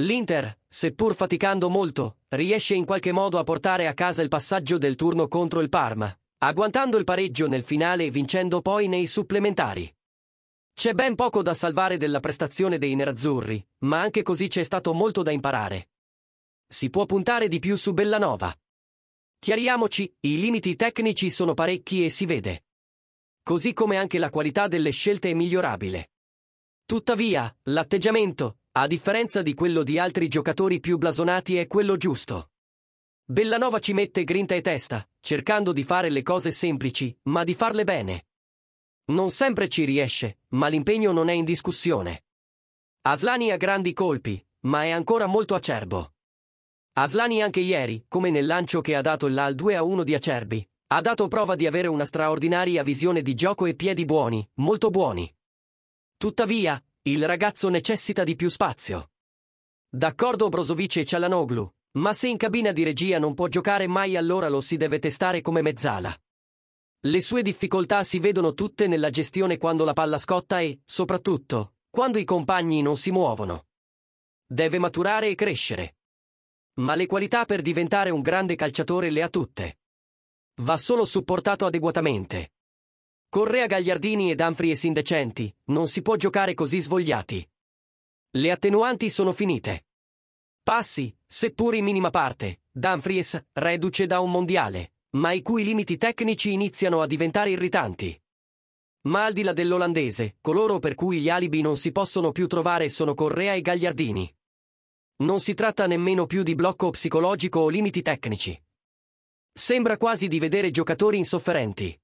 L'Inter, seppur faticando molto, riesce in qualche modo a portare a casa il passaggio del turno contro il Parma, agguantando il pareggio nel finale e vincendo poi nei supplementari. C'è ben poco da salvare della prestazione dei nerazzurri, ma anche così c'è stato molto da imparare. Si può puntare di più su Bellanova. Chiariamoci, i limiti tecnici sono parecchi e si vede. Così come anche la qualità delle scelte è migliorabile. Tuttavia, l'atteggiamento, a differenza di quello di altri giocatori più blasonati, è quello giusto. Bellanova ci mette grinta e testa, cercando di fare le cose semplici, ma di farle bene. Non sempre ci riesce, ma l'impegno non è in discussione. Aslani ha grandi colpi, ma è ancora molto acerbo. Aslani anche ieri, come nel lancio che ha dato il al 2 a 1 di Acerbi, ha dato prova di avere una straordinaria visione di gioco e piedi buoni, molto buoni. Tuttavia, il ragazzo necessita di più spazio. D'accordo Brozovic e Cialanoglu, ma se in cabina di regia non può giocare mai allora lo si deve testare come mezzala. Le sue difficoltà si vedono tutte nella gestione quando la palla scotta e, soprattutto, quando i compagni non si muovono. Deve maturare e crescere. Ma le qualità per diventare un grande calciatore le ha tutte. Va solo supportato adeguatamente. Correa Gagliardini ed Humphries indecenti, non si può giocare così svogliati. Le attenuanti sono finite. Passi, seppur in minima parte, Dumfries, reduce da un mondiale, ma i cui limiti tecnici iniziano a diventare irritanti. Ma al di là dell'olandese, coloro per cui gli alibi non si possono più trovare sono Correa e Gagliardini. Non si tratta nemmeno più di blocco psicologico o limiti tecnici. Sembra quasi di vedere giocatori insofferenti.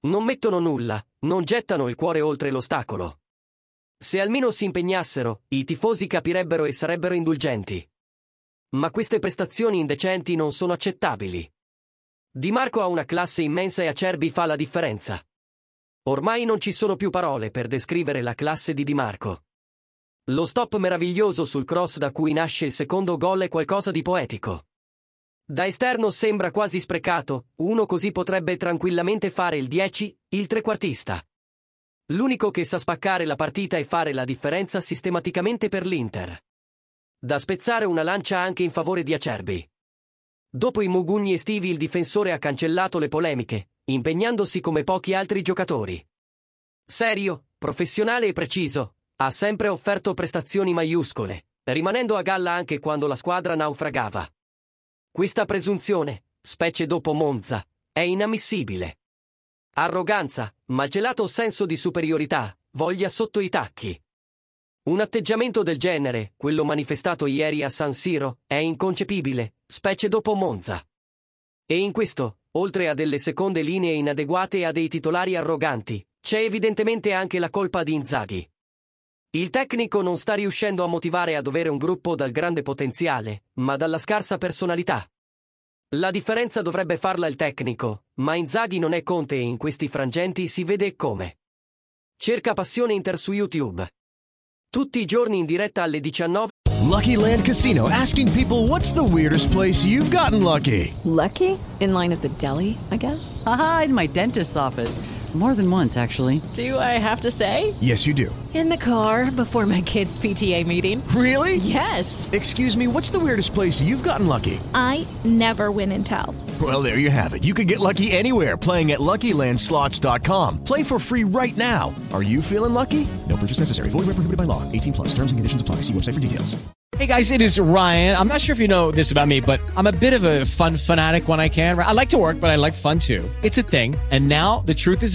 Non mettono nulla, non gettano il cuore oltre l'ostacolo. Se almeno si impegnassero, i tifosi capirebbero e sarebbero indulgenti. Ma queste prestazioni indecenti non sono accettabili. Di Marco ha una classe immensa e Acerbi fa la differenza. Ormai non ci sono più parole per descrivere la classe di Di Marco. Lo stop meraviglioso sul cross da cui nasce il secondo gol è qualcosa di poetico. Da esterno sembra quasi sprecato, uno così potrebbe tranquillamente fare il 10, il trequartista. L'unico che sa spaccare la partita e fare la differenza sistematicamente per l'Inter. Da spezzare una lancia anche in favore di Acerbi. Dopo i mugugni estivi il difensore ha cancellato le polemiche, impegnandosi come pochi altri giocatori. Serio, professionale e preciso, ha sempre offerto prestazioni maiuscole, rimanendo a galla anche quando la squadra naufragava. Questa presunzione, specie dopo Monza, è inammissibile. Arroganza, malgelato senso di superiorità, voglia sotto i tacchi. Un atteggiamento del genere, quello manifestato ieri a San Siro, è inconcepibile, specie dopo Monza. E in questo, oltre a delle seconde linee inadeguate e a dei titolari arroganti, c'è evidentemente anche la colpa di Inzaghi. Il tecnico non sta riuscendo a motivare a dovere un gruppo dal grande potenziale, ma dalla scarsa personalità. La differenza dovrebbe farla il tecnico, ma Inzaghi non è Conte e in questi frangenti si vede come. Cerca passione Inter su YouTube. Tutti i giorni in diretta alle 19. Lucky Land Casino asking people what's the weirdest place you've gotten lucky? Lucky? In line at the deli, I guess? Aha, in my dentist's office. More than once, actually. Do I have to say? Yes, you do. In the car before my kids' PTA meeting. Really? Yes. Excuse me, what's the weirdest place you've gotten lucky? I never win and tell. Well, there you have it. You can get lucky anywhere playing at LuckyLandSlots.com. Play for free right now. Are you feeling lucky? No purchase necessary. Void where prohibited by law. 18 plus. Terms and conditions apply. See website for details. Hey guys, it is Ryan. I'm not sure if you know this about me, but I'm a bit of a fun fanatic when I can. I like to work, but I like fun too. It's a thing. And now the truth is